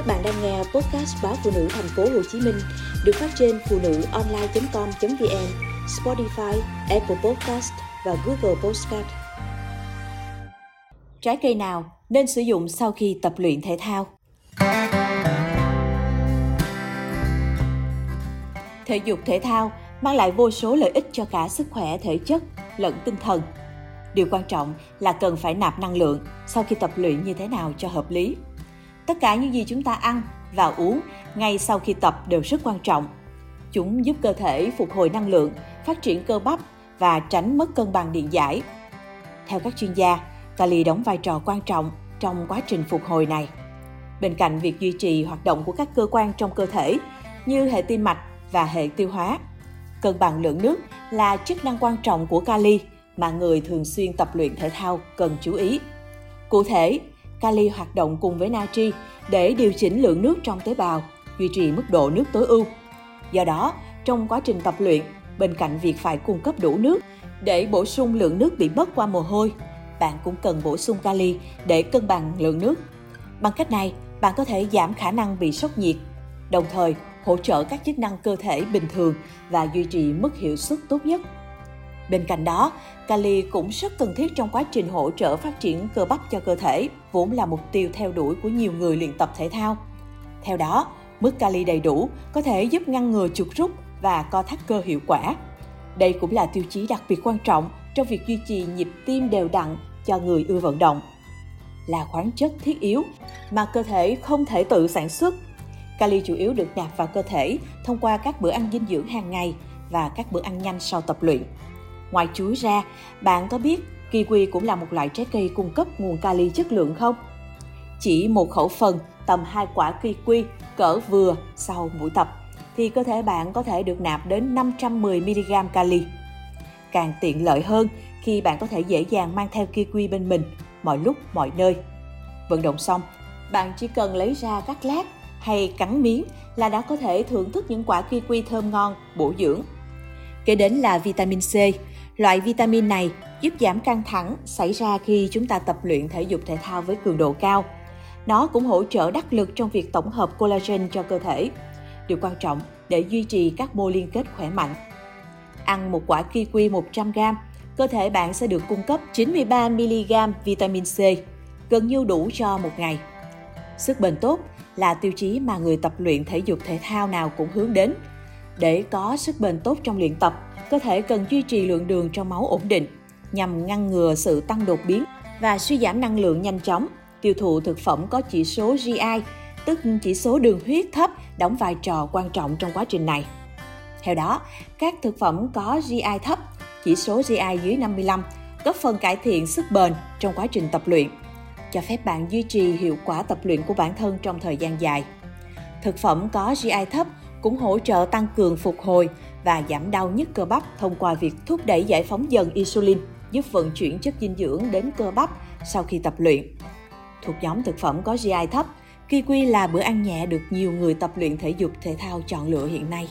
Các bạn đang nghe podcast báo phụ nữ thành phố Hồ Chí Minh được phát trên phụ nữ online.com.vn, Spotify, Apple Podcast và Google Podcast. Trái cây nào nên sử dụng sau khi tập luyện thể thao? Thể dục thể thao mang lại vô số lợi ích cho cả sức khỏe thể chất lẫn tinh thần. Điều quan trọng là cần phải nạp năng lượng sau khi tập luyện như thế nào cho hợp lý. Tất cả những gì chúng ta ăn và uống ngay sau khi tập đều rất quan trọng. Chúng giúp cơ thể phục hồi năng lượng, phát triển cơ bắp và tránh mất cân bằng điện giải. Theo các chuyên gia, kali đóng vai trò quan trọng trong quá trình phục hồi này. Bên cạnh việc duy trì hoạt động của các cơ quan trong cơ thể như hệ tim mạch và hệ tiêu hóa, cân bằng lượng nước là chức năng quan trọng của kali mà người thường xuyên tập luyện thể thao cần chú ý. Cụ thể, kali hoạt động cùng với natri để điều chỉnh lượng nước trong tế bào, duy trì mức độ nước tối ưu. Do đó, trong quá trình tập luyện, bên cạnh việc phải cung cấp đủ nước để bổ sung lượng nước bị mất qua mồ hôi, bạn cũng cần bổ sung kali để cân bằng lượng nước. Bằng cách này, bạn có thể giảm khả năng bị sốc nhiệt, đồng thời hỗ trợ các chức năng cơ thể bình thường và duy trì mức hiệu suất tốt nhất. Bên cạnh đó, kali cũng rất cần thiết trong quá trình hỗ trợ phát triển cơ bắp cho cơ thể, vốn là mục tiêu theo đuổi của nhiều người luyện tập thể thao. Theo đó, mức kali đầy đủ có thể giúp ngăn ngừa chuột rút và co thắt cơ hiệu quả. Đây cũng là tiêu chí đặc biệt quan trọng trong việc duy trì nhịp tim đều đặn cho người ưa vận động. Là khoáng chất thiết yếu mà cơ thể không thể tự sản xuất. Kali chủ yếu được nạp vào cơ thể thông qua các bữa ăn dinh dưỡng hàng ngày và các bữa ăn nhanh sau tập luyện. Ngoài chuối ra, bạn có biết kiwi cũng là một loại trái cây cung cấp nguồn kali chất lượng không? Chỉ một khẩu phần tầm hai quả kiwi cỡ vừa sau buổi tập thì cơ thể bạn có thể được nạp đến 510mg kali. Càng tiện lợi hơn khi bạn có thể dễ dàng mang theo kiwi bên mình mọi lúc mọi nơi. Vận động xong, bạn chỉ cần lấy ra cắt lát hay cắn miếng là đã có thể thưởng thức những quả kiwi thơm ngon, bổ dưỡng. Kế đến là vitamin C, Loại vitamin này giúp giảm căng thẳng xảy ra khi chúng ta tập luyện thể dục thể thao với cường độ cao. Nó cũng hỗ trợ đắc lực trong việc tổng hợp collagen cho cơ thể. Điều quan trọng để duy trì các mô liên kết khỏe mạnh. Ăn một quả kiwi 100g, cơ thể bạn sẽ được cung cấp 93mg vitamin C, gần như đủ cho một ngày. Sức bền tốt là tiêu chí mà người tập luyện thể dục thể thao nào cũng hướng đến. Để có sức bền tốt trong luyện tập, cơ thể cần duy trì lượng đường trong máu ổn định nhằm ngăn ngừa sự tăng đột biến và suy giảm năng lượng nhanh chóng. Tiêu thụ thực phẩm có chỉ số GI, tức chỉ số đường huyết thấp, đóng vai trò quan trọng trong quá trình này. Theo đó, các thực phẩm có GI thấp, chỉ số GI dưới 55, góp phần cải thiện sức bền trong quá trình tập luyện, cho phép bạn duy trì hiệu quả tập luyện của bản thân trong thời gian dài. Thực phẩm có GI thấp cũng hỗ trợ tăng cường phục hồi và giảm đau nhức cơ bắp thông qua việc thúc đẩy giải phóng dần insulin, giúp vận chuyển chất dinh dưỡng đến cơ bắp sau khi tập luyện. Thuộc nhóm thực phẩm có GI thấp, kiwi là bữa ăn nhẹ được nhiều người tập luyện thể dục thể thao chọn lựa hiện nay.